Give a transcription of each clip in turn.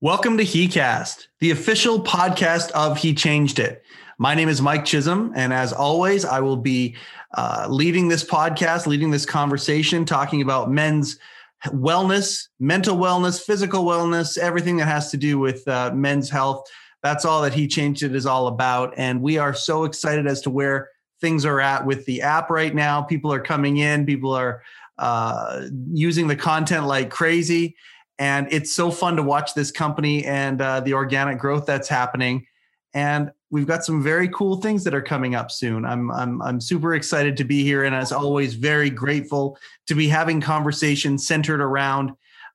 Welcome to HeCast, the official podcast of He Changed It. My name is Mike Chisholm, and as always, I will be uh, leading this podcast, leading this conversation, talking about men's wellness, mental wellness, physical wellness, everything that has to do with uh, men's health. That's all that He Changed It is all about. And we are so excited as to where things are at with the app right now. People are coming in, people are uh, using the content like crazy and it's so fun to watch this company and uh, the organic growth that's happening. And we've got some very cool things that are coming up soon. I'm I'm I'm super excited to be here, and as always, very grateful to be having conversations centered around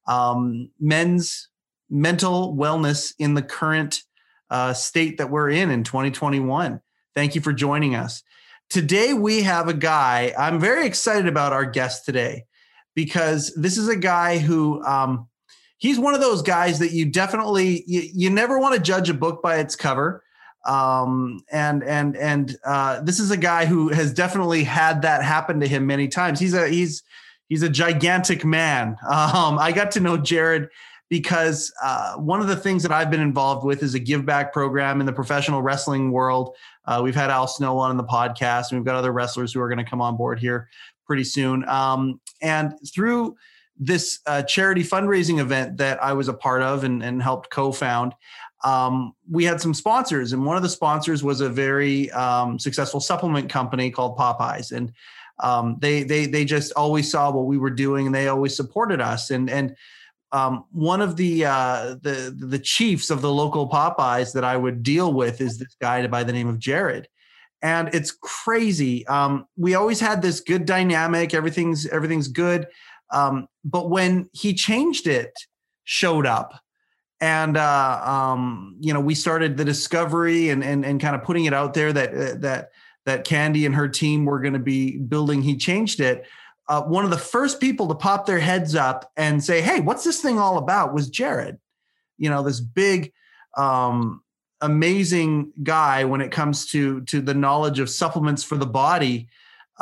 um, men's mental wellness in the current uh, state that we're in in 2021. Thank you for joining us. Today we have a guy. I'm very excited about our guest today because this is a guy who um, he's one of those guys that you definitely you, you never want to judge a book by its cover um, and and and uh, this is a guy who has definitely had that happen to him many times he's a he's he's a gigantic man um, i got to know jared because uh, one of the things that I've been involved with is a give back program in the professional wrestling world. Uh, we've had Al Snow on in the podcast, and we've got other wrestlers who are going to come on board here pretty soon. Um, and through this uh, charity fundraising event that I was a part of and, and helped co-found, um, we had some sponsors, and one of the sponsors was a very um, successful supplement company called Popeyes, and um, they they they just always saw what we were doing, and they always supported us. And and um, one of the uh, the the chiefs of the local Popeyes that I would deal with is this guy by the name of Jared, and it's crazy. Um, we always had this good dynamic. Everything's everything's good. Um, but when he changed it, showed up, and uh, um, you know we started the discovery and and and kind of putting it out there that uh, that that Candy and her team were going to be building. He changed it. Uh, one of the first people to pop their heads up and say, "Hey, what's this thing all about?" was Jared. You know, this big, um, amazing guy when it comes to to the knowledge of supplements for the body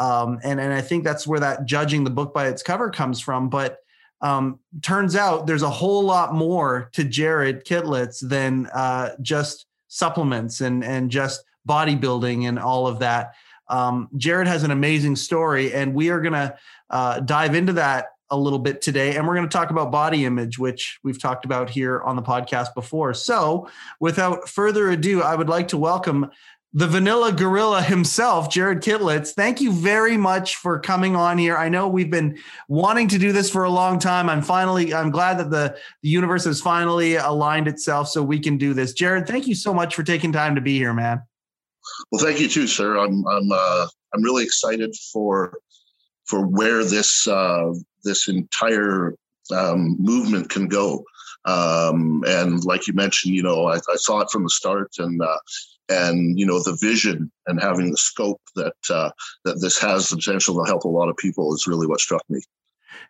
um, and and I think that's where that judging the book by its cover comes from. But um, turns out there's a whole lot more to Jared Kittlitz than uh, just supplements and and just bodybuilding and all of that. Um, Jared has an amazing story, and we are going to uh, dive into that a little bit today. And we're going to talk about body image, which we've talked about here on the podcast before. So, without further ado, I would like to welcome the vanilla gorilla himself, Jared Kittlitz. Thank you very much for coming on here. I know we've been wanting to do this for a long time. I'm finally, I'm glad that the, the universe has finally aligned itself so we can do this. Jared, thank you so much for taking time to be here, man. Well, thank you too, sir. I'm, I'm, uh, I'm really excited for, for where this, uh, this entire um, movement can go. Um, and like you mentioned, you know, I, I, saw it from the start, and uh, and you know the vision and having the scope that uh, that this has the potential to help a lot of people is really what struck me.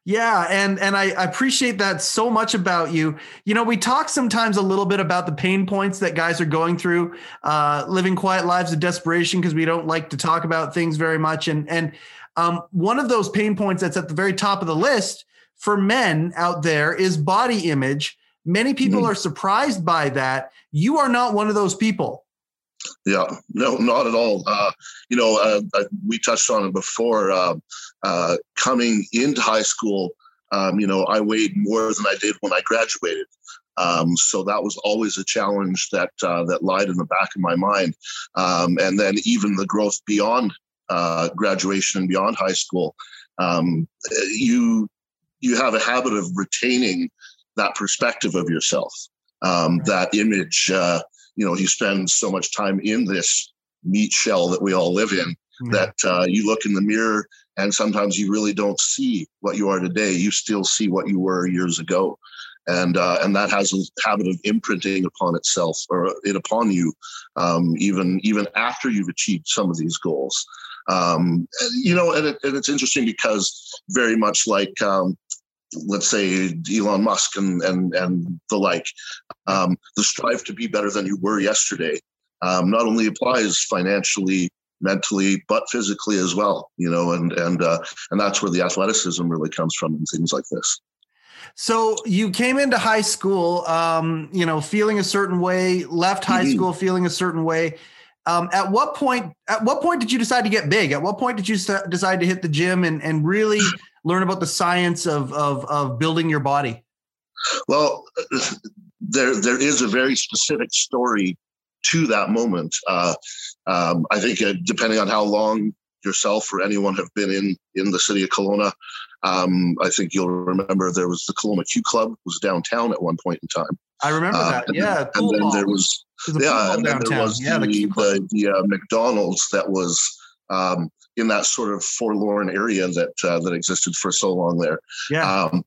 Yeah, and and I, appreciate that so much about you. You know, we talk sometimes a little bit about the pain points that guys are going through, uh, living quiet lives of desperation because we don't like to talk about things very much. And and um, one of those pain points that's at the very top of the list for men out there is body image. Many people mm-hmm. are surprised by that. You are not one of those people. Yeah, no, not at all. Uh, you know, uh, we touched on it before. Uh, uh, coming into high school, um, you know, I weighed more than I did when I graduated. Um, so that was always a challenge that uh, that lied in the back of my mind. Um, and then even the growth beyond uh, graduation and beyond high school, um, you you have a habit of retaining that perspective of yourself, um, that image you know you spend so much time in this meat shell that we all live in mm-hmm. that uh, you look in the mirror and sometimes you really don't see what you are today. You still see what you were years ago. And uh, and that has a habit of imprinting upon itself or it upon you um, even even after you've achieved some of these goals. Um, you know and, it, and, it's interesting because very much like um, let's say Elon Musk and and and the like, um, the strive to be better than you were yesterday um, not only applies financially, mentally, but physically as well. You know, and and uh, and that's where the athleticism really comes from and things like this. So you came into high school, um, you know, feeling a certain way, left high mm-hmm. school feeling a certain way. Um, at what point? At what point did you decide to get big? At what point did you decide to hit the gym and and really learn about the science of of of building your body? Well, there there is a very specific story to that moment. Uh, um, I think uh, depending on how long yourself or anyone have been in in the city of Kelowna, um, I think you'll remember there was the Kelowna Q Club was downtown at one point in time. I remember uh, that. Yeah, and, and then there was yeah, and then there was yeah, the the, the, the uh, McDonald's that was um, in that sort of forlorn area that uh, that existed for so long there. Yeah. Um,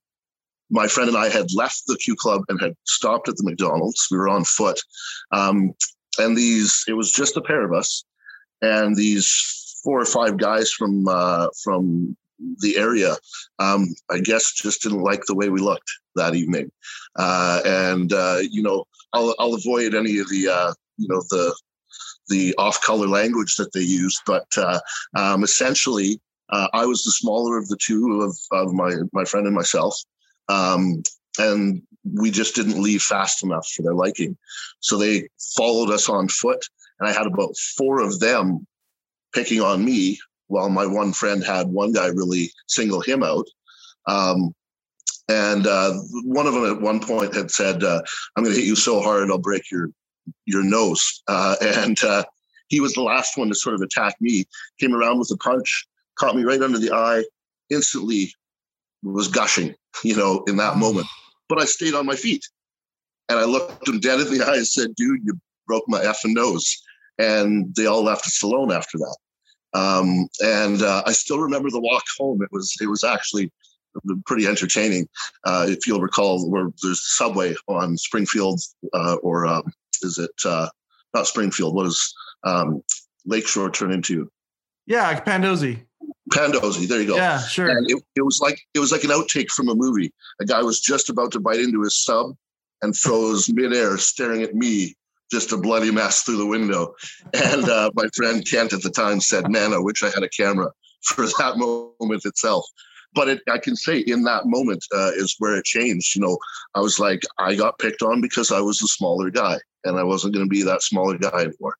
my friend and I had left the Q Club and had stopped at the McDonald's. We were on foot, um, and these it was just a pair of us, and these four or five guys from uh, from the area, um, I guess, just didn't like the way we looked that evening. Uh, and uh, you know, I'll, I'll avoid any of the uh, you know the the off-color language that they use, but uh, um, essentially, uh, I was the smaller of the two of, of my my friend and myself, um, and we just didn't leave fast enough for their liking. So they followed us on foot, and I had about four of them picking on me while my one friend had one guy really single him out. Um, and uh, one of them at one point had said, uh, "I'm going to hit you so hard I'll break your your nose." Uh, and uh, he was the last one to sort of attack me. Came around with a punch, caught me right under the eye. Instantly, was gushing, you know, in that moment. But I stayed on my feet, and I looked him dead in the eye and said, "Dude, you broke my effing nose." And they all left us alone after that. Um, and uh, I still remember the walk home. It was it was actually pretty entertaining. Uh, if you'll recall, where there's subway on Springfield uh, or um, is it uh, not Springfield? What is um, Lakeshore turn into? Yeah, Pandosy. Pandosy. There you go. Yeah, sure. And it, it was like it was like an outtake from a movie. A guy was just about to bite into his sub and froze midair, staring at me just a bloody mess through the window. And uh, my friend Kent at the time said, "Man, I wish I had a camera for that moment itself." But it, I can say in that moment uh, is where it changed. You know, I was like, I got picked on because I was the smaller guy, and I wasn't going to be that smaller guy anymore.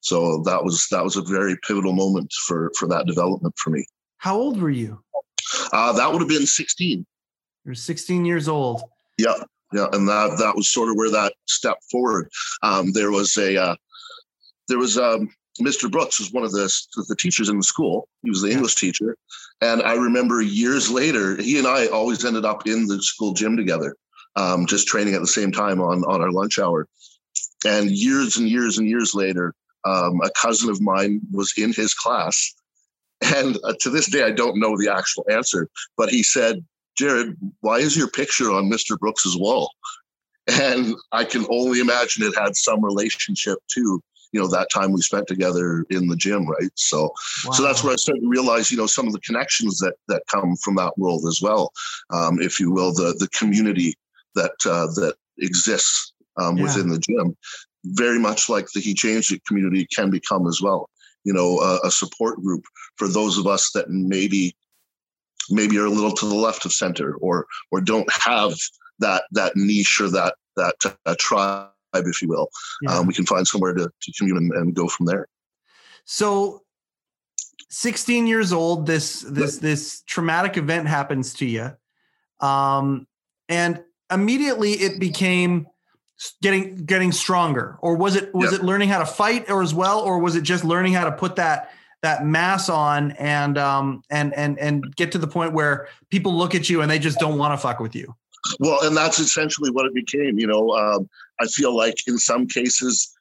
So that was that was a very pivotal moment for for that development for me. How old were you? Uh, that would have been 16. You're 16 years old. Yeah yeah, and that that was sort of where that step forward. Um, there was a uh, there was um, Mr. Brooks was one of the the teachers in the school. He was the English teacher, and I remember years later, he and I always ended up in the school gym together, um, just training at the same time on on our lunch hour. And years and years and years later, um, a cousin of mine was in his class, and uh, to this day, I don't know the actual answer, but he said, Jared, why is your picture on Mr. Brooks's wall? And I can only imagine it had some relationship to, you know, that time we spent together in the gym, right? So, wow. so that's where I started to realize, you know, some of the connections that that come from that world as well, um, if you will, the the community that uh, that exists um, yeah. within the gym, very much like the He Changed It community can become as well. You know, a, a support group for those of us that maybe maybe are a little to the left of center or or don't have that that niche or that that uh, tribe, if you will. Yeah. Um, we can find somewhere to, to commune and, and go from there. So 16 years old this this this traumatic event happens to you um, and immediately it became getting getting stronger or was it was yep. it learning how to fight or as well or was it just learning how to put that that mass on and um and and and get to the point where people look at you and they just don't want to fuck with you well and that's essentially what it became you know um, i feel like in some cases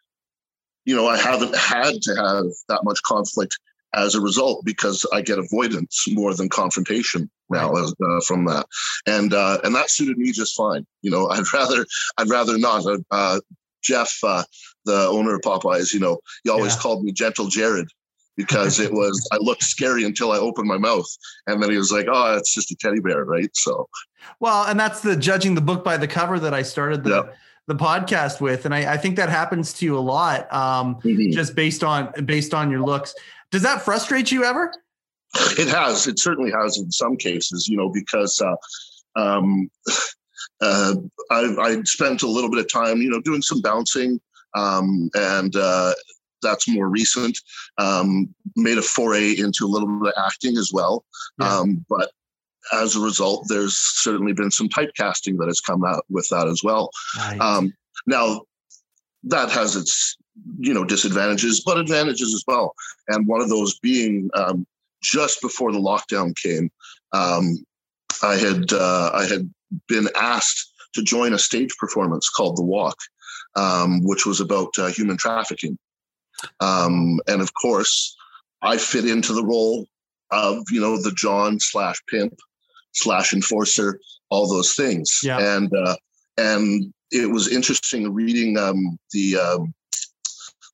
you know i haven't had to have that much conflict as a result because i get avoidance more than confrontation now right. uh, from that and uh, and that suited me just fine you know i'd rather i'd rather not uh, jeff uh, the owner of popeyes you know he always yeah. called me gentle jared because it was I looked scary until I opened my mouth, and then he was like, "Oh, it's just a teddy bear, right?" So, well, and that's the judging the book by the cover that I started the yep. The podcast with, and I, I, think that happens to you a lot, um, mm-hmm. just based on based on your looks. Does that frustrate you ever? It has. It certainly has in some cases, you know, because uh, um, uh, I, I spent a little bit of time, you know, doing some bouncing, um, and uh, that's more recent. Um, made a foray into a little bit of acting as well, yeah. um, but as a result, there's certainly been some typecasting that has come out with that as well. Right. Um, now, that has its you know disadvantages, but advantages as well. And one of those being um, just before the lockdown came, um, I had uh, I had been asked to join a stage performance called The Walk, um, which was about uh, human trafficking. Um, and of course, I fit into the role of you know the John slash pimp slash enforcer, all those things. Yeah. And uh, and it was interesting reading um, the um,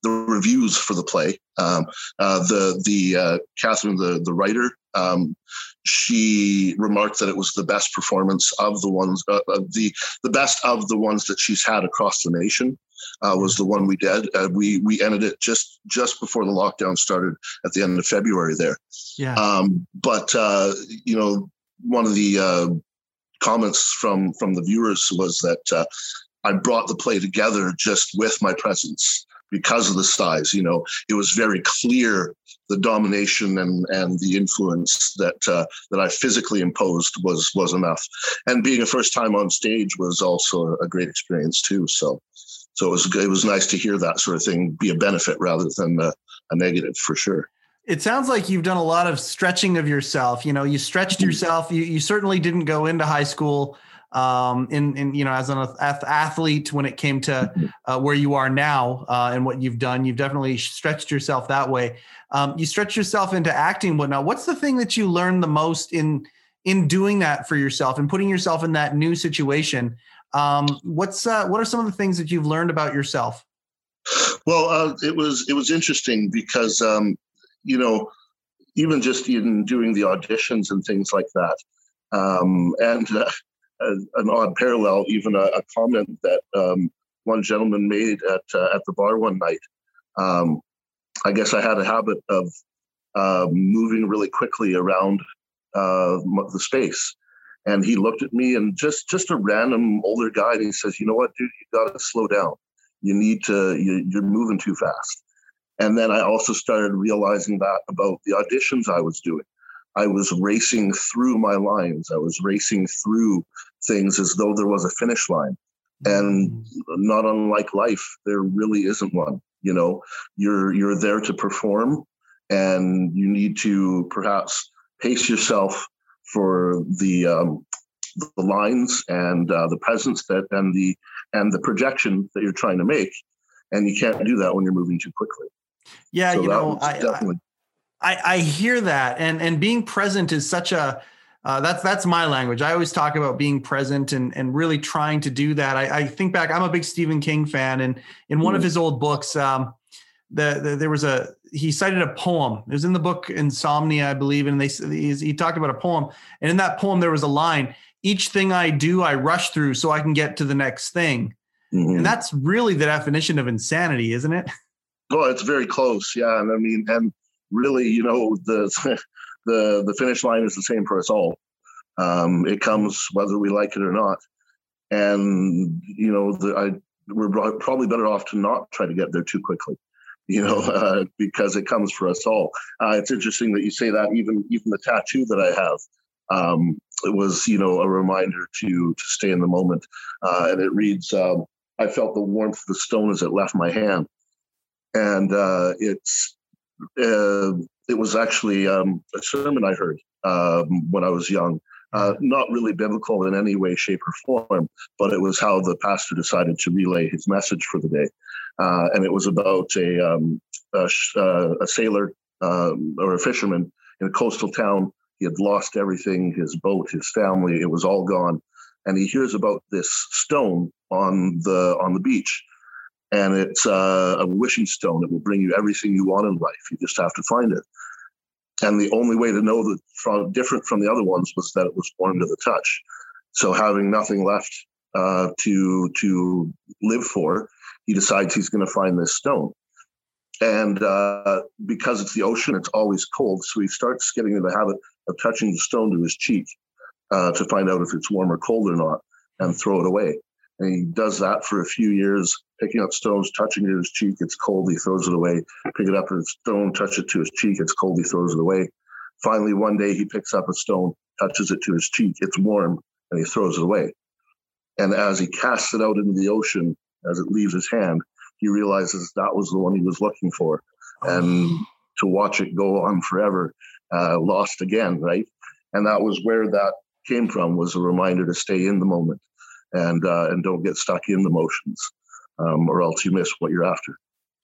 the reviews for the play. Um, uh, the the uh, Catherine, the the writer, um, she remarked that it was the best performance of the ones uh, of the the best of the ones that she's had across the nation. Uh, was the one we did. Uh, we we ended it just just before the lockdown started at the end of February there. Yeah. Um, but uh, you know, one of the uh, comments from from the viewers was that uh, I brought the play together just with my presence because of the size. You know, it was very clear the domination and and the influence that uh, that I physically imposed was was enough. And being a first time on stage was also a great experience too. So. So it was it was nice to hear that sort of thing be a benefit rather than a, a negative for sure it sounds like you've done a lot of stretching of yourself. You know, you stretched mm-hmm. yourself. You, you certainly didn't go into high school um, in, in, you know, as an athlete when it came to mm-hmm. uh, where you are now uh, and what you've done. You've definitely stretched yourself that way. Um, you stretch yourself into acting, whatnot. What's the thing that you learned the most in in doing that for yourself and putting yourself in that new situation? Um, what's uh, what are some of the things that you've learned about yourself? Well, uh, it was it was interesting because um, you know, even just in doing the auditions and things like that. Um, and uh, an odd parallel, even a, a comment that um, one gentleman made at uh, at the bar one night. Um, I guess I had a habit of uh, moving really quickly around uh, the space, and he looked at me and just just a random older guy, and he says, "You know what, dude? You got to slow down. You need to. You, you're moving too fast." And then I also started realizing that about the auditions I was doing. I was racing through my lines. I was racing through things as though there was a finish line. And mm. not unlike life, there really isn't one. You know, you're you're there to perform and you need to perhaps pace yourself for the um, the lines and uh, the presence that and the and the projection that you're trying to make and you can't do that when you're moving too quickly yeah, so you know, I, definitely... I, I hear that, and and being present is such a uh, that's that's my language. I always talk about being present and and really trying to do that. I, I think back. I'm a big Stephen King fan, and in one mm. of his old books, um, the, the, there was a he cited a poem. It was in the book Insomnia, I believe, and they he talked about a poem, and in that poem there was a line: "Each thing I do, I rush through so I can get to the next thing." Mm-hmm. And that's really the definition of insanity, isn't it? Oh, it's very close. Yeah, and I mean, and really, you know, the the the finish line is the same for us all. Um, it comes whether we like it or not, and you know, the, I we're probably better off to not try to get there too quickly. You know, uh, because it comes for us all. Uh, it's interesting that you say that. Even even the tattoo that I have, um, it was you know a reminder to to stay in the moment, uh, and it reads. Um, I felt the warmth of the stone as it left my hand and uh, it's uh, it was actually um, a sermon I heard um, when I was young. Uh, not really biblical in any way, shape, or form, but it was how the pastor decided to relay his message for the day, uh, and it was about a um, a, uh, a, sailor um, or a fisherman in a coastal town. He had lost everything: his boat, his family. It was all gone, and he hears about this stone on the on the beach and it's uh, a wishing stone. It will bring you everything you want in life. You just have to find it. And the only way to know that from different from the other ones was that it was warm to the touch. So having nothing left uh, to to live for, he decides he's going to find this stone. And uh, because it's the ocean, it's always cold. So he starts getting in the habit of touching the stone to his cheek. uh, to find out if it's warm or cold or not and throw it away. And he does that for a few years, picking up stones, touching it to his cheek, it's cold, he throws it away. Pick it up a stone, touch it to his cheek, it's cold, he throws it away. Finally, one day he picks up a stone, touches it to his cheek, it's warm, and he throws it away. And as he casts it out into the ocean, as it leaves his hand, he realizes that was the one he was looking for. And to watch it go on forever, uh, lost again, right? And that was where that came from was a reminder to stay in the moment and uh, and don't get stuck in the motions, um, or else you miss what you're after.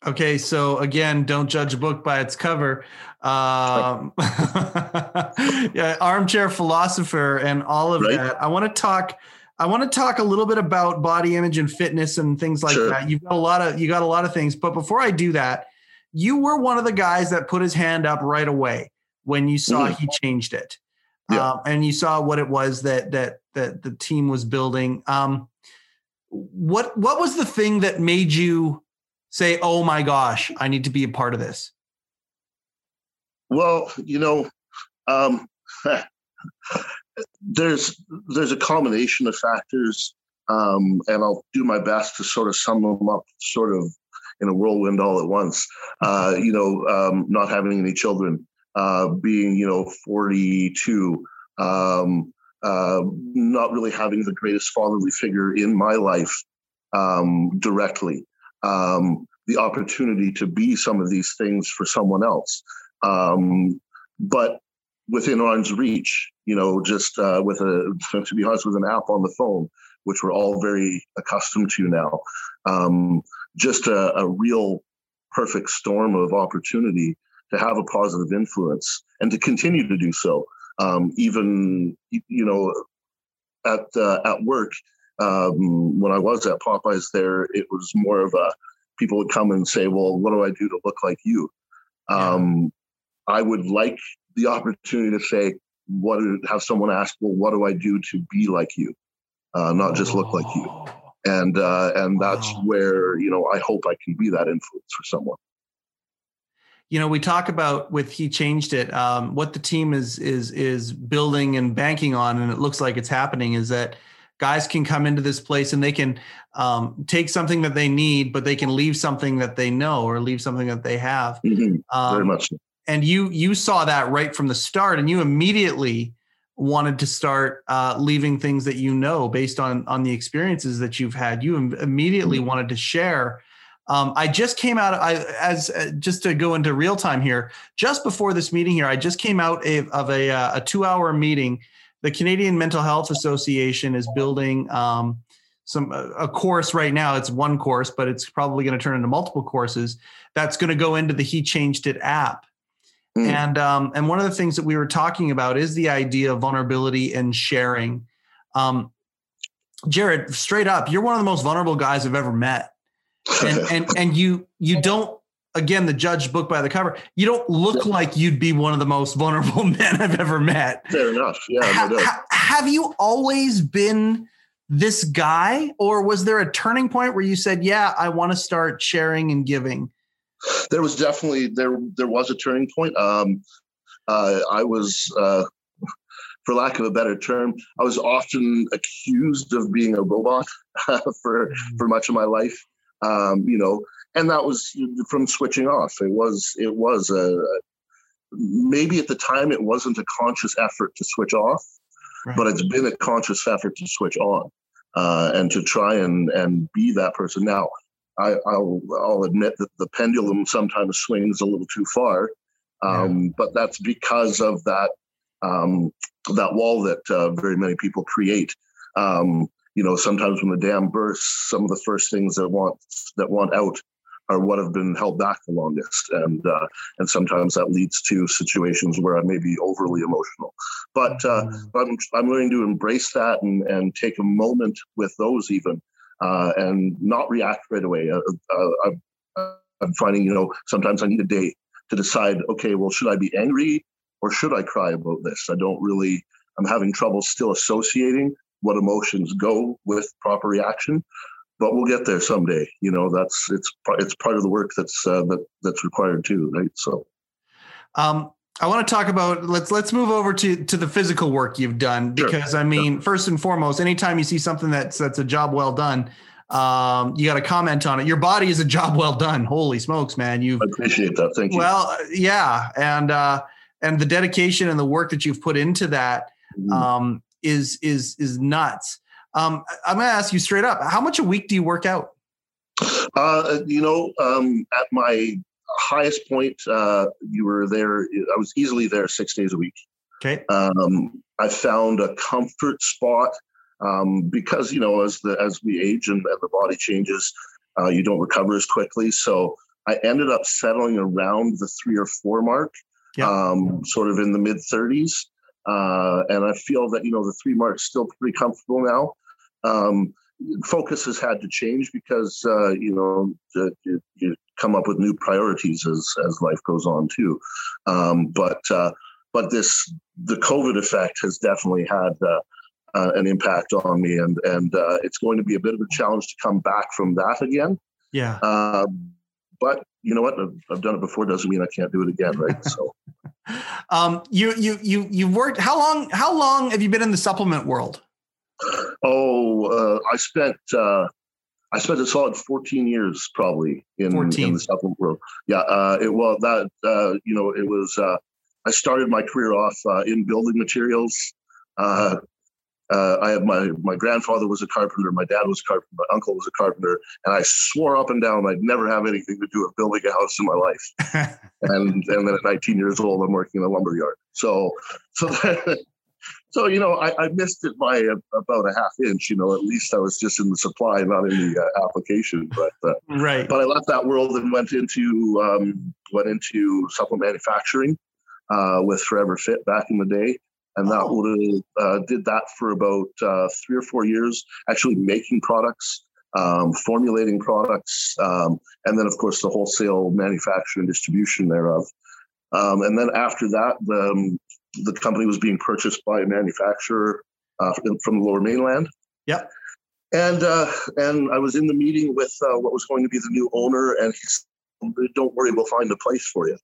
Okay, so again, don't judge a book by its cover. Um, yeah, armchair philosopher and all of right. that. I want to talk. I want to talk a little bit about body image and fitness and things like sure. that. You've got a lot of you got a lot of things, but before I do that, you were one of the guys that put his hand up right away when you saw mm-hmm. he changed it, yeah. um, and you saw what it was that that that the team was building. Um, what what was the thing that made you say, "Oh my gosh, I need to be a part of this"? Well, you know, um, there's there's a combination of factors, um, and I'll do my best to sort of sum them up, sort of in a whirlwind all at once. Uh, you know, um, not having any children, uh, being you know 42, um, uh, not really having the greatest fatherly figure in my life um, directly. Um, the opportunity to be some of these things for someone else. Um, but within arm's reach, you know, just uh, with a, to be honest, with an app on the phone, which we're all very accustomed to now. Um, just a, a, real perfect storm of opportunity to have a positive influence and to continue to do so. Um, even, you know, at, uh, at work, um, when I was at Popeyes there, it was more of a, people would come and say, well, what do I do to look like you? Um, I would like the opportunity to say, what have someone ask, well, what do I do to be like you, uh, not just look like you, oh. and uh, and that's wow. where you know I hope I can be that influence for someone. You know, we talk about with he changed it. Um, what the team is is is building and banking on, and it looks like it's happening. Is that guys can come into this place and they can um, take something that they need, but they can leave something that they know or leave something that they have. Mm-hmm. Um, Very much. And you you saw that right from the start and you immediately wanted to start uh, leaving things that you know based on on the experiences that you've had you Im- immediately mm-hmm. wanted to share um, i just came out I, as uh, just to go into real time here just before this meeting here i just came out of, of a, uh, a two hour meeting the canadian mental health association is building um, some a course right now it's one course but it's probably going to turn into multiple courses that's going to go into the he changed it app Mm. And um, and one of the things that we were talking about is the idea of vulnerability and sharing. Um, Jared, straight up, you're one of the most vulnerable guys I've ever met, and and and you you don't again the judge book by the cover. You don't look yeah. like you'd be one of the most vulnerable men I've ever met. Fair enough. Yeah. Ha, ha, have you always been this guy, or was there a turning point where you said, "Yeah, I want to start sharing and giving"? there was definitely there there was a turning point. Um, uh, I was, uh, for lack of a better term, I was often accused of being a robot for mm-hmm. for much of my life. Um, you know, and that was from switching off. It was it was a maybe at the time it wasn't a conscious effort to switch off, right. but it's been a conscious effort to switch on. Uh, and to try and and be that person now I, will I'll admit that the pendulum sometimes swings a little too far, um, yeah. but that's because of that um, that wall that uh, very many people create. Um, you know, sometimes when the dam bursts, some of the first things that want that want out are what have been held back the longest, and uh, and sometimes that leads to situations where I may be overly emotional. But uh, mm-hmm. I'm I'm learning to embrace that and and take a moment with those even uh, and not react right away. Uh, uh, I'm finding, you know, sometimes I need a day to decide, okay, well, should I be angry or should I cry about this? I don't really, I'm having trouble still associating what emotions go with proper reaction, but we'll get there someday. You know, that's, it's, it's part of the work that's, uh, that, that's required too. Right. So, um, I want to talk about let's let's move over to to the physical work you've done because sure. I mean, sure. first and foremost, anytime you see something that's that's a job well done, um, you got to comment on it. Your body is a job well done. Holy smokes, man! You appreciate that. Thank you. Well, yeah, and uh, and the dedication and the work that you've put into that mm-hmm. um, is is is nuts. Um, I'm going to ask you straight up: How much a week do you work out? Uh, you know, um, at my highest point, uh, you were there. I was easily there six days a week. Okay. Um, I found a comfort spot um, because you know as the as we age and, and the body changes, uh, you don't recover as quickly. So I ended up settling around the three or four mark, yeah. um, sort of in the mid 30s. Uh, and I feel that you know the three mark's still pretty comfortable now. Um, focus has had to change because uh, you know you, you, come up with new priorities as as life goes on too. Um, but uh, but this the COVID effect has definitely had uh, uh, an impact on me, and and uh, it's going to be a bit of a challenge to come back from that again. Yeah. Um, but you know what? I've, I've done it before. Doesn't mean I can't do it again, right? So. Um, you you you you've worked. How long? How long have you been in the supplement world? Oh, uh, I spent uh, I spent a solid 14 years probably in, 14. in the supplement world. Yeah, uh, it well that uh, you know it was. Uh, I started my career off uh, in building materials. Uh, I had my my grandfather was a carpenter, my dad was a carpenter, my uncle was a carpenter, and I swore up and down I'd never have anything to do with building a house in my life. and and then at 19 years old, I'm working in a lumber yard. So so that, so you know I, I missed it by a, about a half inch. You know, at least I was just in the supply, not in the uh, application. But uh, right. But I left that world and went into um, went into supplement manufacturing uh, with Forever Fit back in the day and that oh. would uh, did that for about uh, three or four years, actually making products, um, formulating products, um, and then of course the wholesale manufacture and distribution thereof. Um, and then after that, the um, the company was being purchased by a manufacturer uh, from the Lower Mainland. Yep. And uh, and I was in the meeting with uh, what was going to be the new owner, and he said, "Don't worry, we'll find a place for you."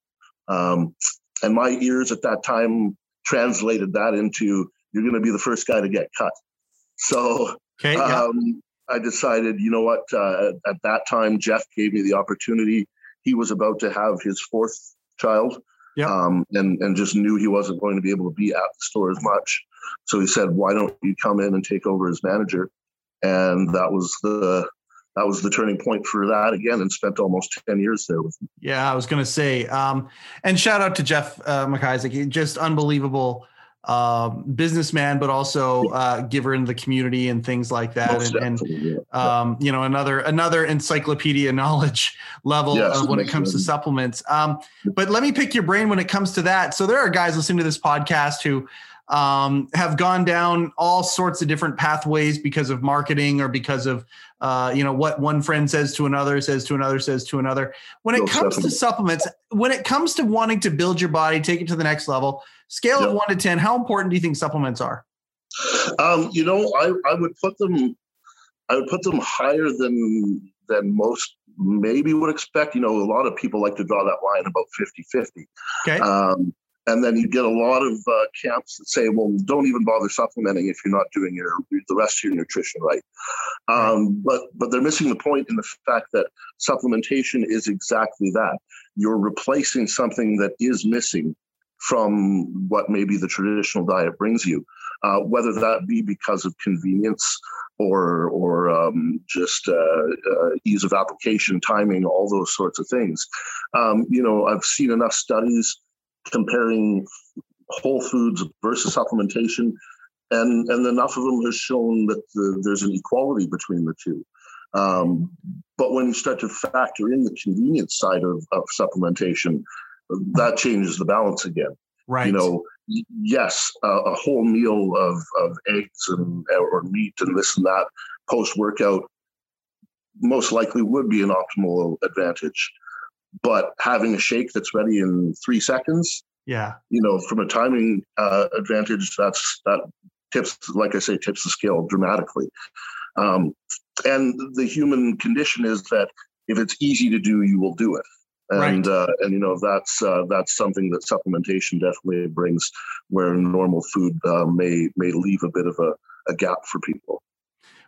Um, and my ears at that time translated that into you're going to be the first guy to get cut. So okay, yeah. um, I decided, you know what? Uh, at, that time, Jeff gave me the opportunity. He was about to have his fourth child, um, and and just knew he wasn't going to be able to be at the store as much. So he said, "Why don't you come in and take over as manager?" And that was the that was the turning point for that again and spent almost 10 years there with me. Yeah, I was going to say, um, and shout out to Jeff uh, McIsaac, just unbelievable uh, businessman, but also uh, giver in the community and things like that. Most and, and yeah. um, you know, another, another encyclopedia knowledge level yes, when it comes to supplements. Um, but let me pick your brain when it comes to that. So there are guys listening to this podcast who, um, have gone down all sorts of different pathways because of marketing or because of uh, you know what one friend says to another says to another says to another. When it comes to supplements. when it comes to wanting to build your body take it to the next level scale of 1 to 10 how important do you think supplements are? Um, you know I, I would put them i would put them higher than than most maybe would expect. You know a lot of people like to draw that line about 50 50 okay. Um, and then you get a lot of uh, camps that say, well, don't even bother supplementing if you're not doing your the rest of your nutrition right. Um, but but they're missing the point in the fact that supplementation is exactly that. You're replacing something that is missing from what maybe the traditional diet brings you, uh, whether that be because of convenience or or um, just uh, uh, ease of application, timing, all those sorts of things. Um, you know, I've seen enough studies comparing whole foods versus supplementation, and and enough of them has shown that the, there's an equality between the two. Um, but when you start to factor in the convenience side of, of supplementation, that changes the balance again. Right. You know, yes, uh, a whole meal of of eggs and or meat and this and that post workout most likely would be an optimal advantage but having a shake that's ready in three seconds yeah you know from a timing uh, advantage that's that tips like i say tips the scale dramatically um, and the human condition is that if it's easy to do you will do it and right. uh, and you know that's uh, that's something that supplementation definitely brings, where normal food uh, may may leave a bit of a, a gap for people.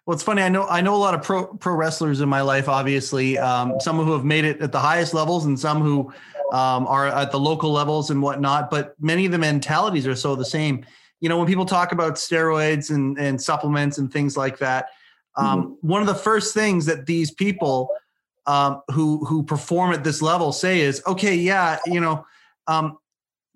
Well, it's funny. I know I know a lot of pro pro wrestlers in my life. Obviously, um, some who have made it at the highest levels, and some who um, are at the local levels and whatnot. But many of the mentalities are so the same. You know, when people talk about steroids and and supplements and things like that, um, mm-hmm. one of the first things that these people um, who who perform at this level say is, okay, yeah, you know, um,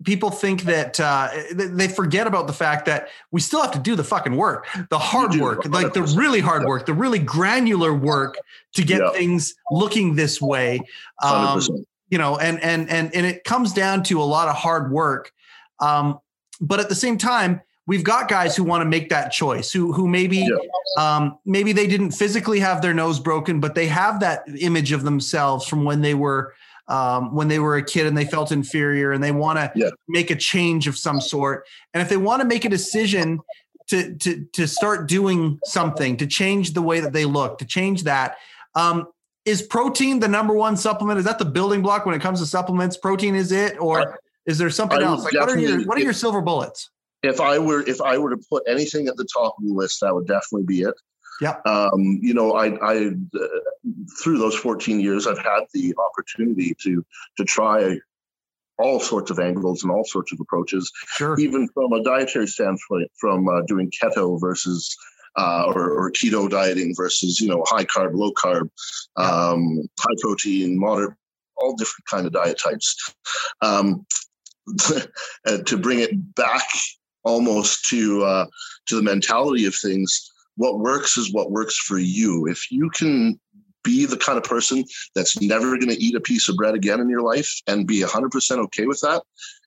people think that uh, they forget about the fact that we still have to do the fucking work, the hard work, like the really hard work, the really granular work to get yeah. things looking this way. Um, you know, and and and and it comes down to a lot of hard work. Um, but at the same time, we've got guys who want to make that choice who who maybe yeah. um, maybe they didn't physically have their nose broken but they have that image of themselves from when they were um, when they were a kid and they felt inferior and they want to yeah. make a change of some sort. And if they want to make a decision to to to start doing something to change the way that they look to change that um, is protein the number one supplement? Is that the building block when it comes to supplements? Protein is it? Or is there something I else? Like what are your what are your silver bullets? If I were if I were to put anything at the top of the list, that would definitely be it. Yeah. Um, you know, I, I uh, through those 14 years, I've had the opportunity to to try all sorts of angles and all sorts of approaches. Sure. Even from a dietary standpoint, from uh, doing keto versus uh, or, or, keto dieting versus you know high carb, low carb, um, high protein, moderate, all different kind of diet types. Um, to bring it back almost to uh, to the mentality of things. What works is what works for you. If you can be the kind of person that's never going to eat a piece of bread again in your life and be 100% okay with that,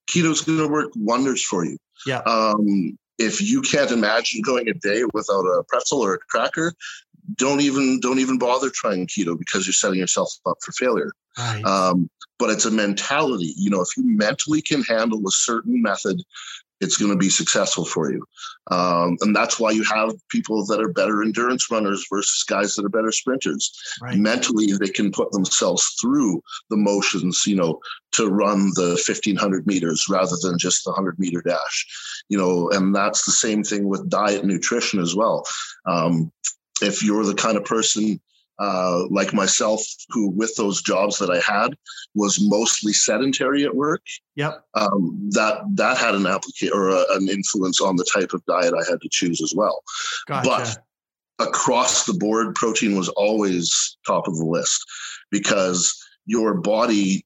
keto's going to work wonders for you. Yeah. Um, if you can't imagine going a day without a pretzel or a cracker, don't even don't even bother trying keto because you're setting yourself up for failure. Right. Um, but it's a mentality. You know, if you mentally can handle a certain method it's going to be successful for you. Um, and that's why you have people that are better endurance runners versus guys that are better sprinters. Right. Mentally, they can put themselves through the motions, you know, to run the 1500 meters rather than just the 100 meter dash, you know, and that's the same thing with diet and nutrition as well. Um, if you're the kind of person uh, like myself, who with those jobs that I had was mostly sedentary at work. Yep. Um, that that had an application or a, an influence on the type of diet I had to choose as well. Gotcha. But across the board, protein was always top of the list because your body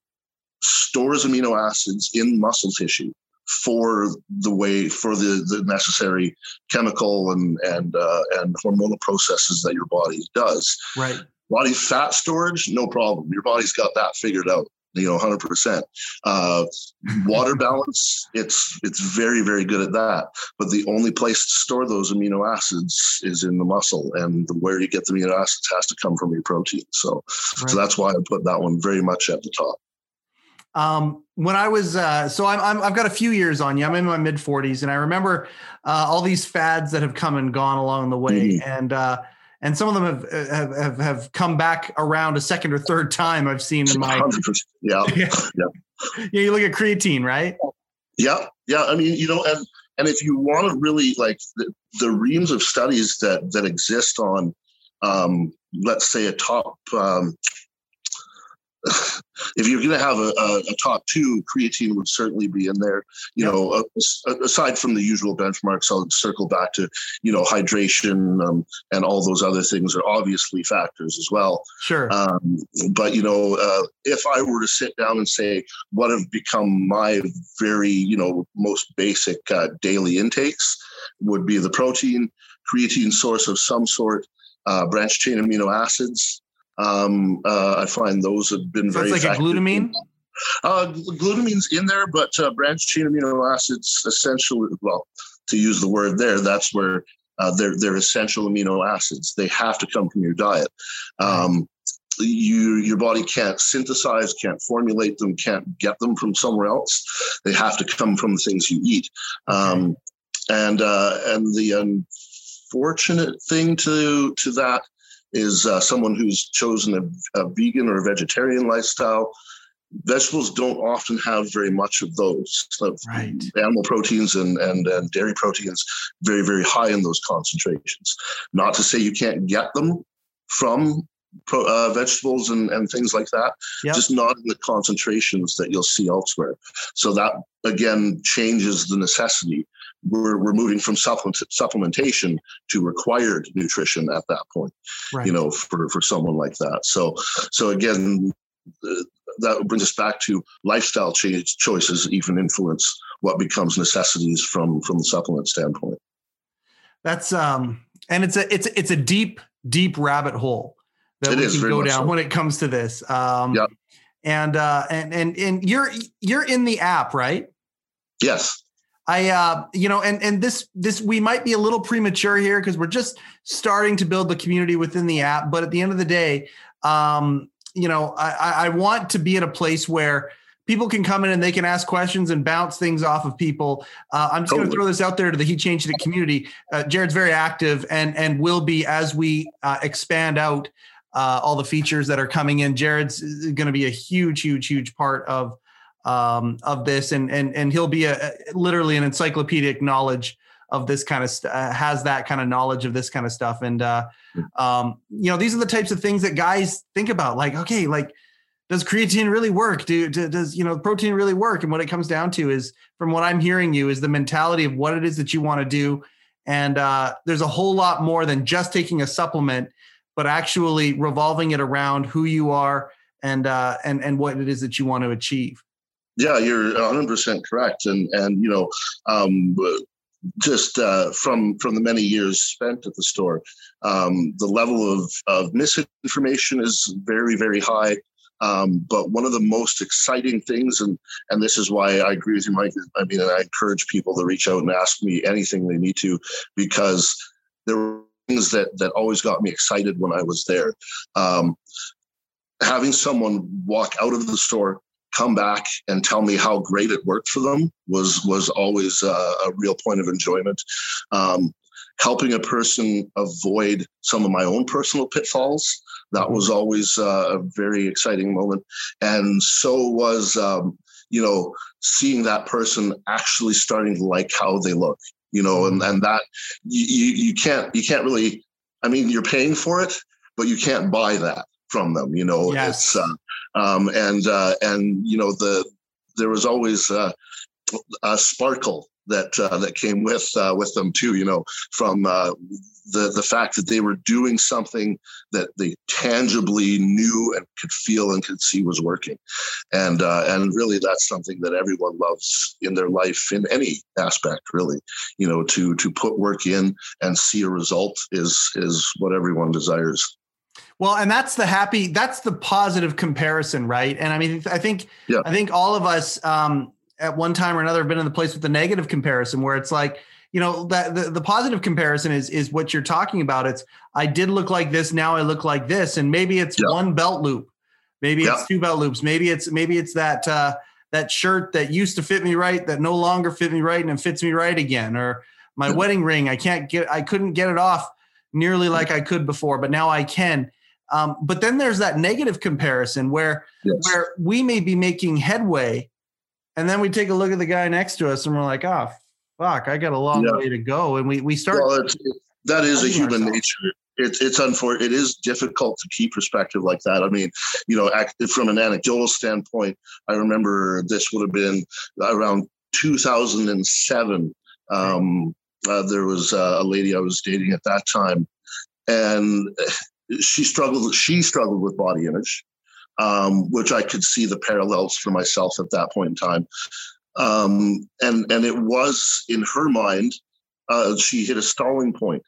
stores amino acids in muscle tissue for the way for the, the necessary chemical and and uh, and hormonal processes that your body does. Right. Body fat storage, no problem. Your body's got that figured out. You know, hundred uh, percent. Water balance, it's it's very very good at that. But the only place to store those amino acids is in the muscle, and where you get the amino acids has to come from your protein. So, right. so that's why I put that one very much at the top. Um, when I was uh, so I'm, i have got a few years on you. I'm in my mid 40s, and I remember uh, all these fads that have come and gone along the way, mm-hmm. and uh, and some of them have, have, have have come back around a second or third time. I've seen in my yeah yeah yeah. yeah. You look at creatine, right? Yeah, yeah. I mean, you know, and and if you want to really like the, the reams of studies that that exist on, um, let's say a top um, if you're going to have a, a, a, top two, creatine would certainly be in there. You yep. know, uh, aside from the usual benchmarks, I'll circle back to you know hydration um, and all those other things are obviously factors as well. Sure. Um, but you know, uh, if I were to sit down and say what have become my very you know most basic uh, daily intakes would be the protein, creatine source of some sort, uh, branched chain amino acids. Um, uh, I find those have been very. It's like effective. a glutamine. Uh, glutamine's in there, but uh, branched chain amino acids essentially, well, to use the word there, that's where uh, they're they're essential amino acids. They have to come from your diet. Um, you your body can't synthesize, can't formulate them, can't get them from somewhere else. They have to come from the things you eat. Um, and uh, and the unfortunate thing to to that is uh, someone who's chosen a, a, vegan or a vegetarian lifestyle. vegetables don't often have very much of those. right. Animal proteins and, and, and dairy proteins, very, very high in those concentrations. Not to say you can't get them from pro, uh, vegetables and, and things like that, yep. just not in the concentrations that you'll see elsewhere. So that again changes the necessity. We're, we're moving from supplement, supplementation to required nutrition at that point, right. you know, for, for someone like that. So, so again, uh, that brings us back to lifestyle change choices even influence what becomes necessities from from the supplement standpoint that's um and it's a it's it's a deep deep rabbit hole that it we is, can go down so. when it comes to this um yeah and uh and and and you're you're in the app right yes I, uh, you know, and and this this we might be a little premature here because we're just starting to build the community within the app. But at the end of the day, um, you know, I, I want to be at a place where people can come in and they can ask questions and bounce things off of people. Uh, I'm just totally. going to throw this out there to the He Changed It community. Uh, Jared's very active and and will be as we uh, expand out uh, all the features that are coming in. Jared's going to be a huge, huge, huge part of um, of this, and and and he'll be a, literally an encyclopedic knowledge of this kind of st- uh, has that kind of knowledge of this kind of stuff and uh, hmm. um, you know these are the types of things that guys think about like okay like does creatine really work do, do, does you know protein really work and what it comes down to is from what i'm hearing you is the mentality of what it is that you want to do and uh, there's a whole lot more than just taking a supplement but actually revolving it around who you are and uh, and and what it is that you want to achieve yeah, you're 100% correct. And, and you know, um, just uh, from from the many years spent at the store, um, the level of, of misinformation is very very high. Um, but one of the most exciting things, and and this is why I agree with you, Mike. I mean, I encourage people to reach out and ask me anything they need to, because there things that that always got me excited when I was there. Um, having someone walk out of the store come back and tell me how great it worked for them was was always a real point of enjoyment. Um, helping a person avoid some of my own personal pitfalls that was always uh, a very exciting moment, and so was um, you know seeing that person actually starting to like how they look. You know, and and that you you can't you can't really. I mean, you're paying for it, but you can't buy that from them. You know, yes. it's uh, um, and uh, and you know the there was always uh, a sparkle that uh, that came with uh, with them too. You know, from uh, the the fact that they were doing something that they tangibly knew and could feel and could see was working, and uh, and really that's something that everyone loves in their life in any aspect. Really, you know, to to put work in and see a result is is what everyone desires. Well, and that's the happy, that's the positive comparison, right? And I mean, I think, yeah. I think all of us um, at one time or another have been in the place with the negative comparison where it's like, you know, that the, the positive comparison is is what you're talking about. It's I did look like this, now I look like this, and maybe it's one belt loop, maybe it's two belt loops, maybe it's maybe it's that uh, that shirt that used to fit me right that no longer fit me right and it fits me right again, or my wedding ring I can't get I couldn't get it off nearly like I could before, but now I can. Um, but then there's that negative comparison where yes. where we may be making headway, and then we take a look at the guy next to us and we're like, oh fuck, I got a long yeah. way to go, and we we start. Well, that is a human ourselves. nature. It's it's unfortunate. It is difficult to keep perspective like that. I mean, you know, from an anecdotal standpoint, I remember this would have been around 2007. Um, uh, there was a lady I was dating at that time, and she struggled. She struggled with body image, um, which I could see the parallels for myself at that point in time. Um, and and it was in her mind, uh, she hit a stalling point,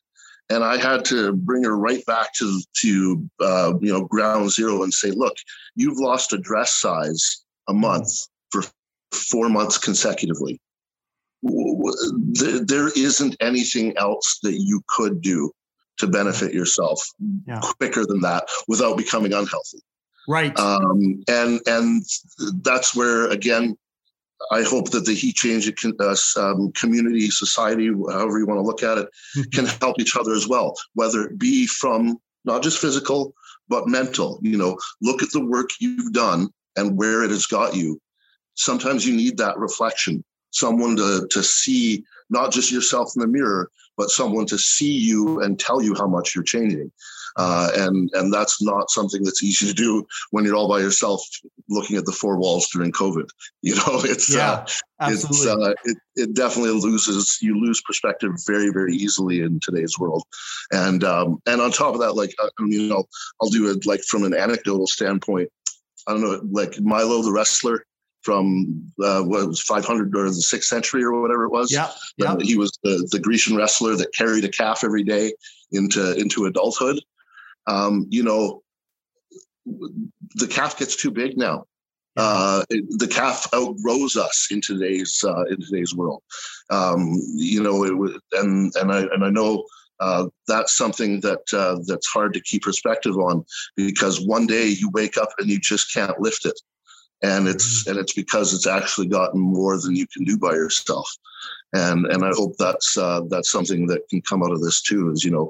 and I had to bring her right back to to uh, you know ground zero and say, look, you've lost a dress size a month for four months consecutively. There isn't anything else that you could do to benefit yourself yeah. quicker than that without becoming unhealthy. Right. Um, and and that's where again, I hope that the heat Change uh, um, community, society, however you want to look at it, mm-hmm. can help each other as well. Whether it be from not just physical but mental. You know, look at the work you've done and where it has got you, sometimes you need that reflection, someone to, to see not just yourself in the mirror, but someone to see you and tell you how much you're changing. Uh, and and that's not something that's easy to do when you're all by yourself looking at the four walls during COVID. You know, it's yeah, uh, it's uh, it, it definitely loses you lose perspective very very easily in today's world. And um, and on top of that, like I uh, mean, you know, I'll do it like from an anecdotal standpoint. I don't know, like Milo the wrestler from uh, what was 500 or the sixth century or whatever it was. Yeah, yeah. he was the, the Grecian wrestler that carried a calf every day into into adulthood. Um, you know, the calf gets too big now. Uh, the calf outgrows us in today's uh, in today's world. Um, you know, it, and and I and I know uh, that's something that uh, that's hard to keep perspective on because one day you wake up and you just can't lift it and it's mm-hmm. and it's because it's actually gotten more than you can do by yourself and and I hope that's uh, that's something that can come out of this too is you know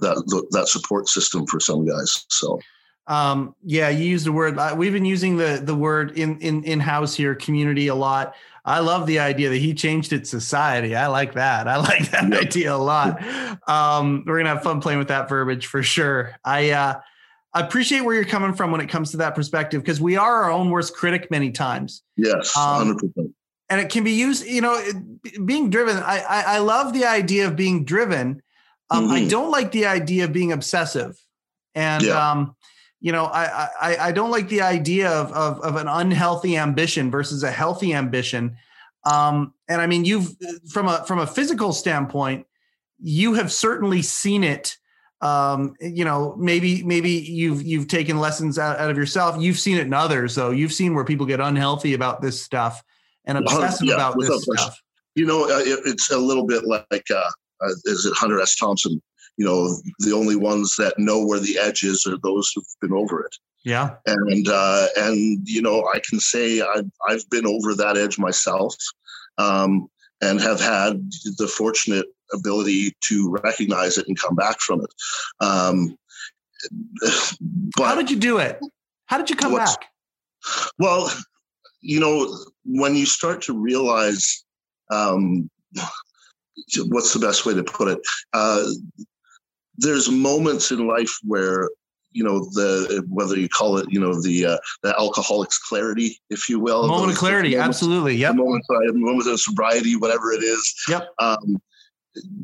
that that support system for some guys so um, yeah you used the word uh, we've been using the the word in in in house here community a lot I love the idea that he changed it society. I like that. I like that idea a lot. Um, we're gonna have fun playing with that verbiage for sure. I uh, I appreciate where you're coming from when it comes to that perspective because we are our own worst critic many times. Yes, hundred um, percent. And it can be used, you know, it, being driven. I, I, I love the idea of being driven. Um, mm-hmm. I don't like the idea of being obsessive, and yeah. um, you know, I, I I don't like the idea of of, of an unhealthy ambition versus a healthy ambition. Um, and I mean, you've from a from a physical standpoint, you have certainly seen it um, you know, maybe maybe you've you've taken lessons out, out, of yourself. You've seen it in others, though. You've seen where people get unhealthy about this stuff and obsessive yeah, about this stuff. You know, uh, it, it's a little bit like uh, uh, is it Hunter S. Thompson? You know, the only ones that know where the edge is are those who've been over it. Yeah, and uh, and you know, I can say I've I've been over that edge myself, um, and have had the fortunate ability to recognize it and come back from it. Um, but how did you do it? How did you come back? Well, you know, when you start to realize, um, what's the best way to put it? Uh, there's moments in life where you know the whether you call it you know the uh, the alcoholic's clarity, if you will. Moment of clarity, moments, absolutely. yeah, Moment, moment of sobriety, whatever it is. Yep. Um,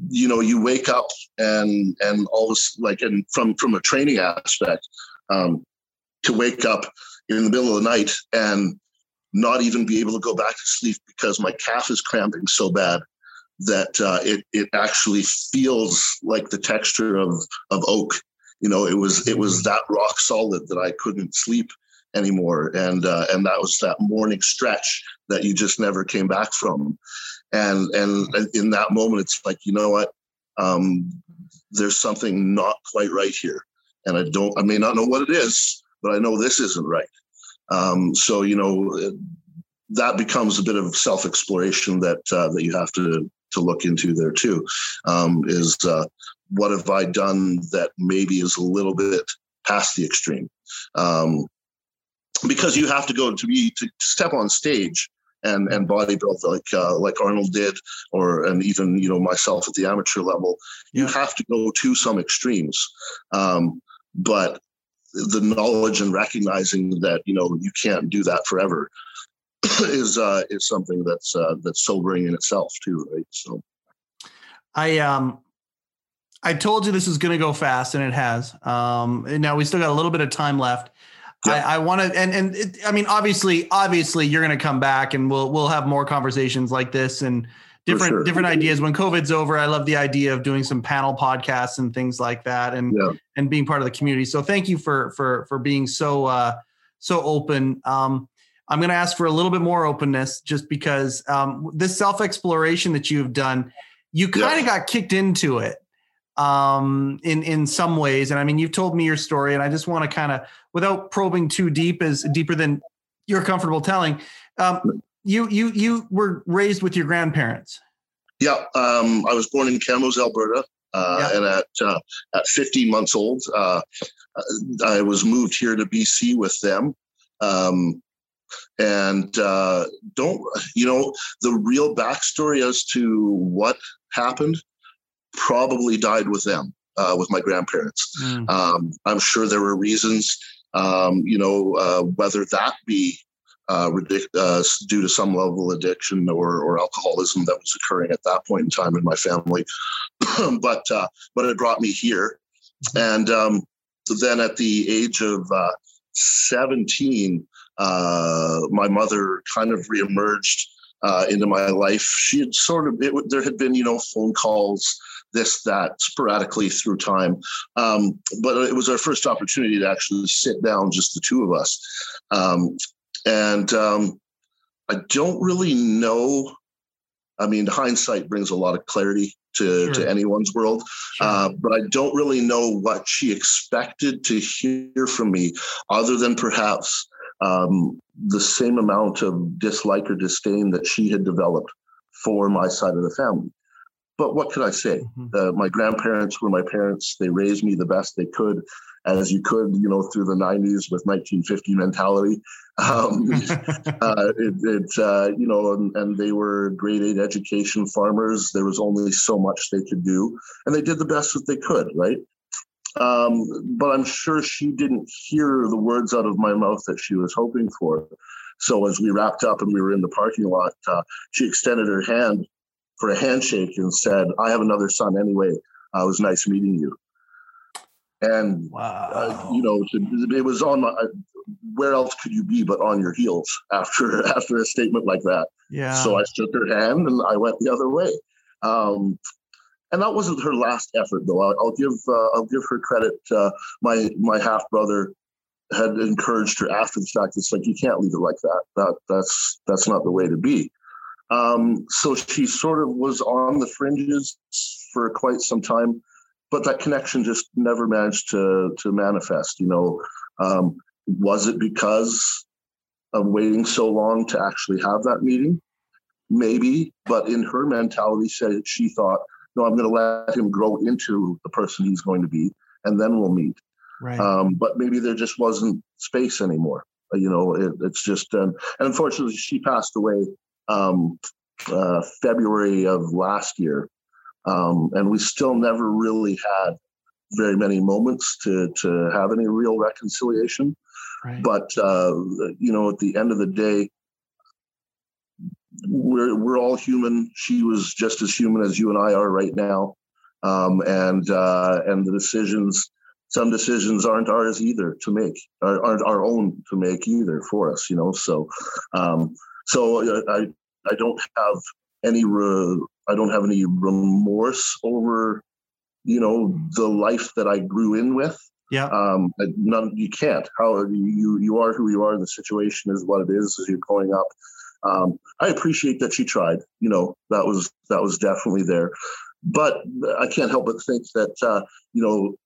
you know you wake up and and all this like and from from a training aspect um, to wake up in the middle of the night and not even be able to go back to sleep because my calf is cramping so bad that uh, it it actually feels like the texture of of oak. You know it was it was that rock solid that i couldn't sleep anymore. And uh, and that was that morning stretch that you just never came back from. And and in that moment it's like you know what? Um, there's something not quite right here. And i don't i may not know what it is but i know this isn't right um, so you know that becomes a bit of self exploration that uh, that you have to to look into there too. Um, is uh, what have i done that maybe is a little bit past the extreme? Um, because you have to go to be to step on stage and and bodybuild like uh, like Arnold did, or and even you know myself at the amateur level. You have to go to some extremes, um, but the knowledge and recognizing that you know you can't do that forever is uh, is something that's uh, that's sobering in itself too, right? So, I um. I told you this is going to go fast, and it has. Um, and now we still got a little bit of time left. I, I want to, and and it, I mean, obviously, obviously, you're going to come back, and we'll we'll have more conversations like this and different sure. different ideas. When COVID's over, I love the idea of doing some panel podcasts and things like that, and yeah. and being part of the community. So thank you for for for being so uh, so open. Um, I'm going to ask for a little bit more openness, just because um, this self exploration that you've done, you kind of yeah. got kicked into it um, in in some ways. And I mean, you've told me your story, and I just want to kind of, without probing too deep, as deeper than you're comfortable telling. Um, you you you were raised with your grandparents. Yeah, um, I was born in Camrose, Alberta, uh, yeah. and at uh, at 15 months old, uh, I was moved here to BC with them Um, and uh, don't you know the real backstory as to what happened probably died with them uh, with my grandparents mm. um, i'm sure there were reasons um, you know uh, whether that be uh, uh, due to some level of addiction or, or alcoholism that was occurring at that point in time in my family but uh, but it brought me here and um, then at the age of 17 uh, my mother kind of reemerged uh, into my life. She had sort of, it, there had been, you know, phone calls, this, that, sporadically through time. Um, but it was our first opportunity to actually sit down, just the two of us. Um, and um, I don't really know. I mean, hindsight brings a lot of clarity to, sure. to anyone's world. Sure. Uh, but I don't really know what she expected to hear from me, other than perhaps um, the same amount of dislike or disdain that she had developed for my side of the family. But what could I say? Mm-hmm. Uh, my grandparents were my parents. They raised me the best they could, as you could, you know, through the 90s with 1950 mentality. Um, uh, it, it uh, you know, and, and, they were grade eight education farmers. There was only so much they could do, and they did the best that they could, right? Um, but I'm sure she didn't hear the words out of my mouth that she was hoping for. So as we wrapped up and we were in the parking lot, uh, she extended her hand for a handshake and said, "I have another son anyway. Uh, it was nice meeting you." And wow. uh, you know, it was on my. Where else could you be but on your heels after after a statement like that? Yeah. So I shook her hand and I went the other way. Um, and that wasn't her last effort, though. I'll, I'll give uh, I'll give her credit. Uh, my my half brother had encouraged her after the fact. It's like you can't leave it like that. That that's that's not the way to be. Um, so she sort of was on the fringes for quite some time, but that connection just never managed to to manifest. You know, um, was it because of waiting so long to actually have that meeting? Maybe, but in her mentality, said she thought no, I'm going to let him grow into the person he's going to be, and then we'll meet. Right. Um, but maybe there just wasn't space anymore. You know, it, it's just, um, and unfortunately, she passed away um, uh, February of last year, um, and we still never really had very many moments to to have any real reconciliation. Right. But uh, you know, at the end of the day, we're we're all human. She was just as human as you and I are right now, um, and uh, and the decisions. Some decisions aren't ours either to make, aren't our own to make either for us. You know, so um, so uh, I I don't have any re, I don't have any remorse over you know the life that I grew in with. Yeah. Um, none, you can't. How you you are who you are. The situation is what it is as you're growing up. Um, I appreciate that she tried. You know, that was that was definitely there, but I can't help but think that uh, you know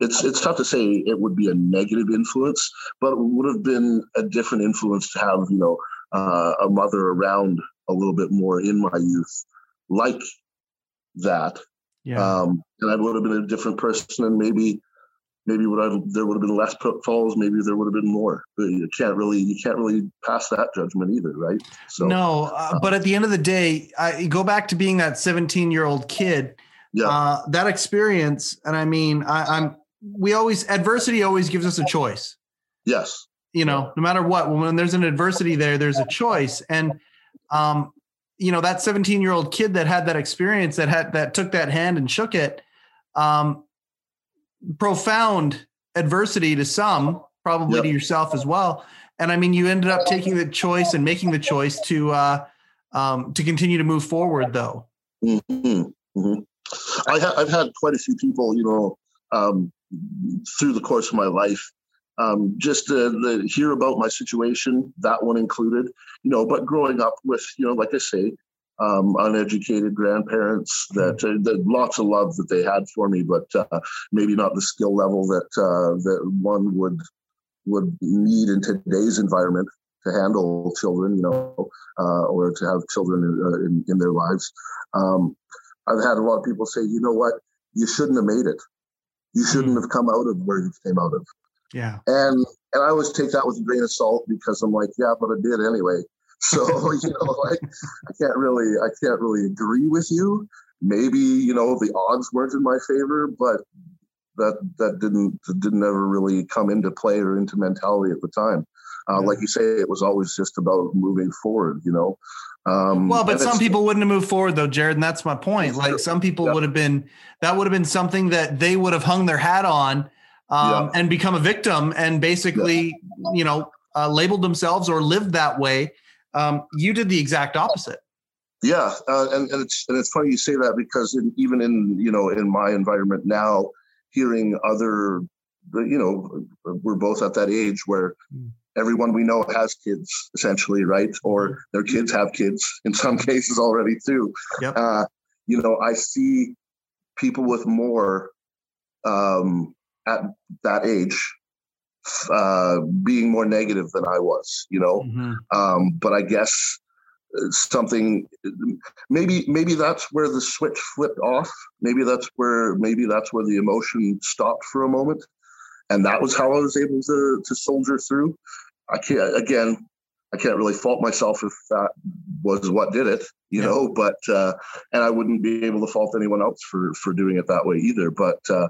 it's it's tough to say it would be a negative influence, but it would have been a different influence to have you know uh, a mother around a little bit more in my youth, like that. Yeah. Um, and I would have been a different person, and maybe maybe would have there would have been less pitfalls maybe there would have been more but you can't really you can't really pass that judgment either right so no uh, uh, but at the end of the day i go back to being that 17 year old kid yeah. Uh, that experience and i mean I, i'm we always adversity always gives us a choice yes you know no matter what when there's an adversity there there's a choice and um you know that 17 year old kid that had that experience that had that took that hand and shook it um profound adversity to some, probably yep. to yourself as well. And I mean, you ended up taking the choice and making the choice to uh, um, to continue to move forward, though. Mm-hmm. Mm-hmm. I have had quite a few people, you know, um, through the course of my life, um, just to, hear about my situation, that one included, you know. But growing up with, you know, like I say, um, uneducated grandparents that, uh, that lots of love that they had for me, but uh, maybe not the skill level that uh, that one would would need in today's environment to handle children, you know, uh, or to have children in, uh, in, in their lives. Um, I've had a lot of people say, you know what, you shouldn't have made it. You shouldn't hmm. have come out of where you came out of. Yeah. And and I always take that with a grain of salt because I'm like, yeah, but I did anyway. So you know, like I can't really I can't really agree with you. Maybe you know the odds weren't in my favor, but that that didn't didn't ever really come into play or into mentality at the time. Uh, like you say, it was always just about moving forward. You know. Um, well, but some people wouldn't have moved forward though, Jared, and that's my point. Like some people yeah. would have been that would have been something that they would have hung their hat on um, yeah. and become a victim and basically, yeah. you know, uh, labeled themselves or lived that way. Um, you did the exact opposite. Yeah, uh, and, and it's and it's funny you say that because in, even in you know in my environment now, hearing other, you know, we're both at that age where hmm. Everyone we know has kids essentially, right? Or hmm. their kids have kids in some cases already too. Yep. Uh, you know, I see people with more um, at that age uh, being more negative than I was, you know. Mm-hmm. Um, but I guess uh, something maybe maybe that's where the switch flipped off. Maybe that's where maybe that's where the emotion stopped for a moment, and that was how I was able to to soldier through. I can't again. I can't really fault myself if that was what did it, you yeah. know. But uh, and I wouldn't be able to fault anyone else for for doing it that way either. But uh,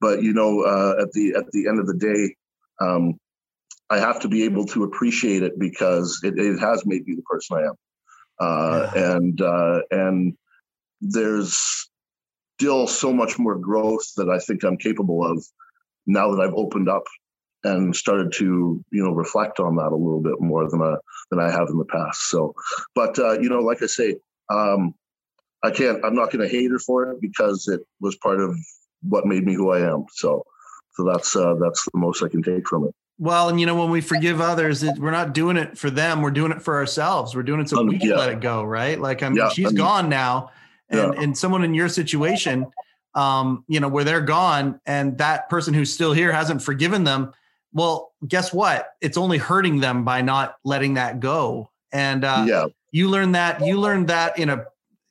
but you know, uh, at the at the end of the day, um, I have to be able to appreciate it because it, it has made me the person I am. Uh, yeah. And uh, and there's still so much more growth that I think I'm capable of now that I've opened up and started to you know reflect on that a little bit more than I than I have in the past. So, but uh, you know, like I say, um, I can't. I'm not going to hate her for it because it was part of what made me who I am. So, so that's uh, that's the most I can take from it. Well, and you know, when we forgive others, it, we're not doing it for them. We're doing it for ourselves. We're doing it so um, we can yeah. let it go, right? Like, I mean, yeah, she's I mean, gone now, and yeah. and someone in your situation, um, you know, where they're gone, and that person who's still here hasn't forgiven them. Well, guess what? It's only hurting them by not letting that go. And uh, yeah, you learned that. You learned that in a,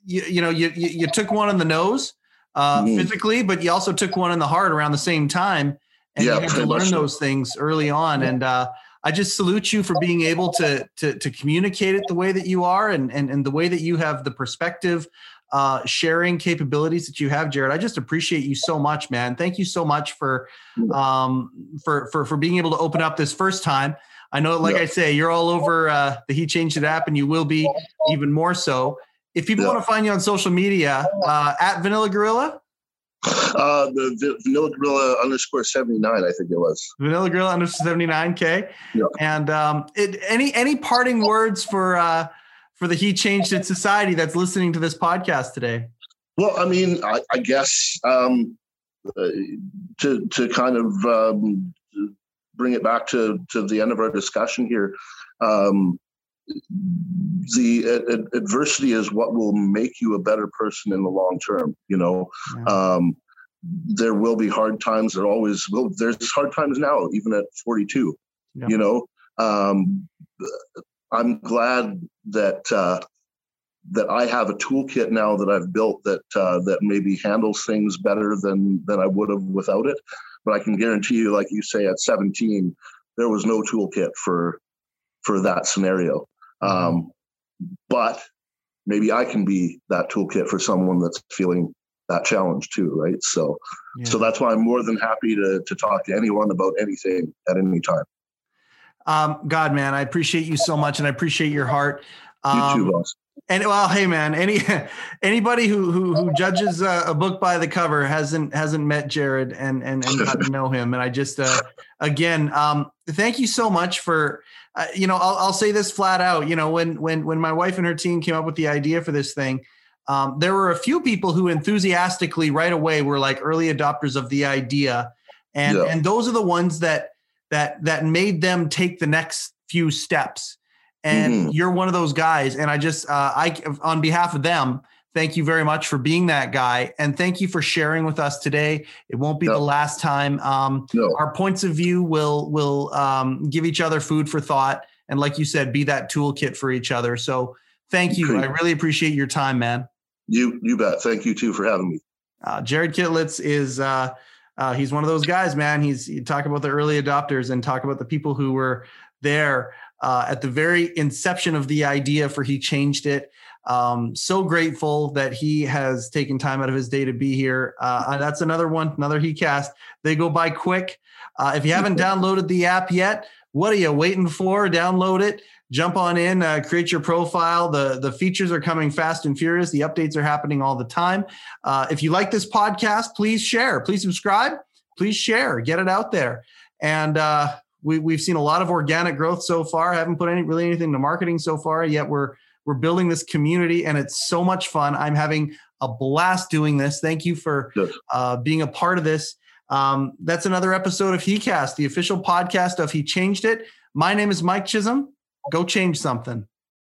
you, you know, you, you you took one in the nose uh, mm-hmm. physically, but you also took one in the heart around the same time. And yeah, you had to learn those things early on. And uh, I just salute you for being able to, to, to communicate it the way that you are and, and, and the way that you have the perspective uh, sharing capabilities that you have, Jared. I just appreciate you so much, man. Thank you so much for mm. um, for for for being able to open up this first time. I know, like yeah. I say, you're all over uh, the He Changed It app, and you will be even more so. If people yeah. want to find you on social media, uh, at Vanilla Gorilla. Uh, the Vanilla Gorilla underscore seventy nine, I think it was. Vanilla Gorilla underscore seventy nine k. Yeah. And um, it, any any parting words for uh, for the He Changed It Society that's listening to this podcast today? Well, I mean, I, I guess um, uh, to to kind of um, bring it back to to the end of our discussion here. Um, the adversity is what will make you a better person in the long term. You know, yeah. um, there will be hard times. There always will. There's hard times now, even at 42. Yeah. You know, um, I'm glad that uh, that I have a toolkit now that I've built that uh, that maybe handles things better than than I would have without it. But I can guarantee you, like you say, at 17, there was no toolkit for for that scenario. Um, but maybe I can be that toolkit for someone that's feeling that challenge too, right? So, yeah. so that's why I'm more than happy to to talk to anyone about anything at any time. Um, God, man, I appreciate you so much, and I appreciate your heart. Um, you too, um, boss. And well, hey, man, any anybody who who, who judges a, a, book by the cover hasn't hasn't met Jared and and and got to know him. And I just uh, again, um, thank you so much for uh, you know, I'll, I'll say this flat out. You know, when when when my wife and her team came up with the idea for this thing, um, there were a few people who enthusiastically right away were like early adopters of the idea, and yeah. and those are the ones that that that made them take the next few steps. And mm-hmm. you're one of those guys. And I just uh, I on behalf of them, thank you very much for being that guy and thank you for sharing with us today it won't be no. the last time um, no. our points of view will will um, give each other food for thought and like you said be that toolkit for each other so thank you i really appreciate your time man you you bet thank you too for having me uh, jared Kittlitz is uh, Uh, he's one of those guys, man. He's you talk about the early adopters and talk about the people who were there uh, at the very inception of the idea for he changed it. Um, so grateful that he has taken time out of his day to be here. Uh, that's another one, another HeCast. They go by quick. Uh, if you haven't downloaded the app yet, what are you waiting for? Download it. Jump on in, uh, create your profile. The the features are coming fast and furious. The updates are happening all the time. Uh, if you like this podcast, please share. Please subscribe. Please share. Get it out there. And uh, we, we've seen a lot of organic growth so far. I haven't put any really anything to marketing so far yet. We're we're building this community, and it's so much fun. I'm having a blast doing this. Thank you for uh, being a part of this. Um, that's another episode of HeCast, the official podcast of He Changed It. My name is Mike Chisholm. Go change something.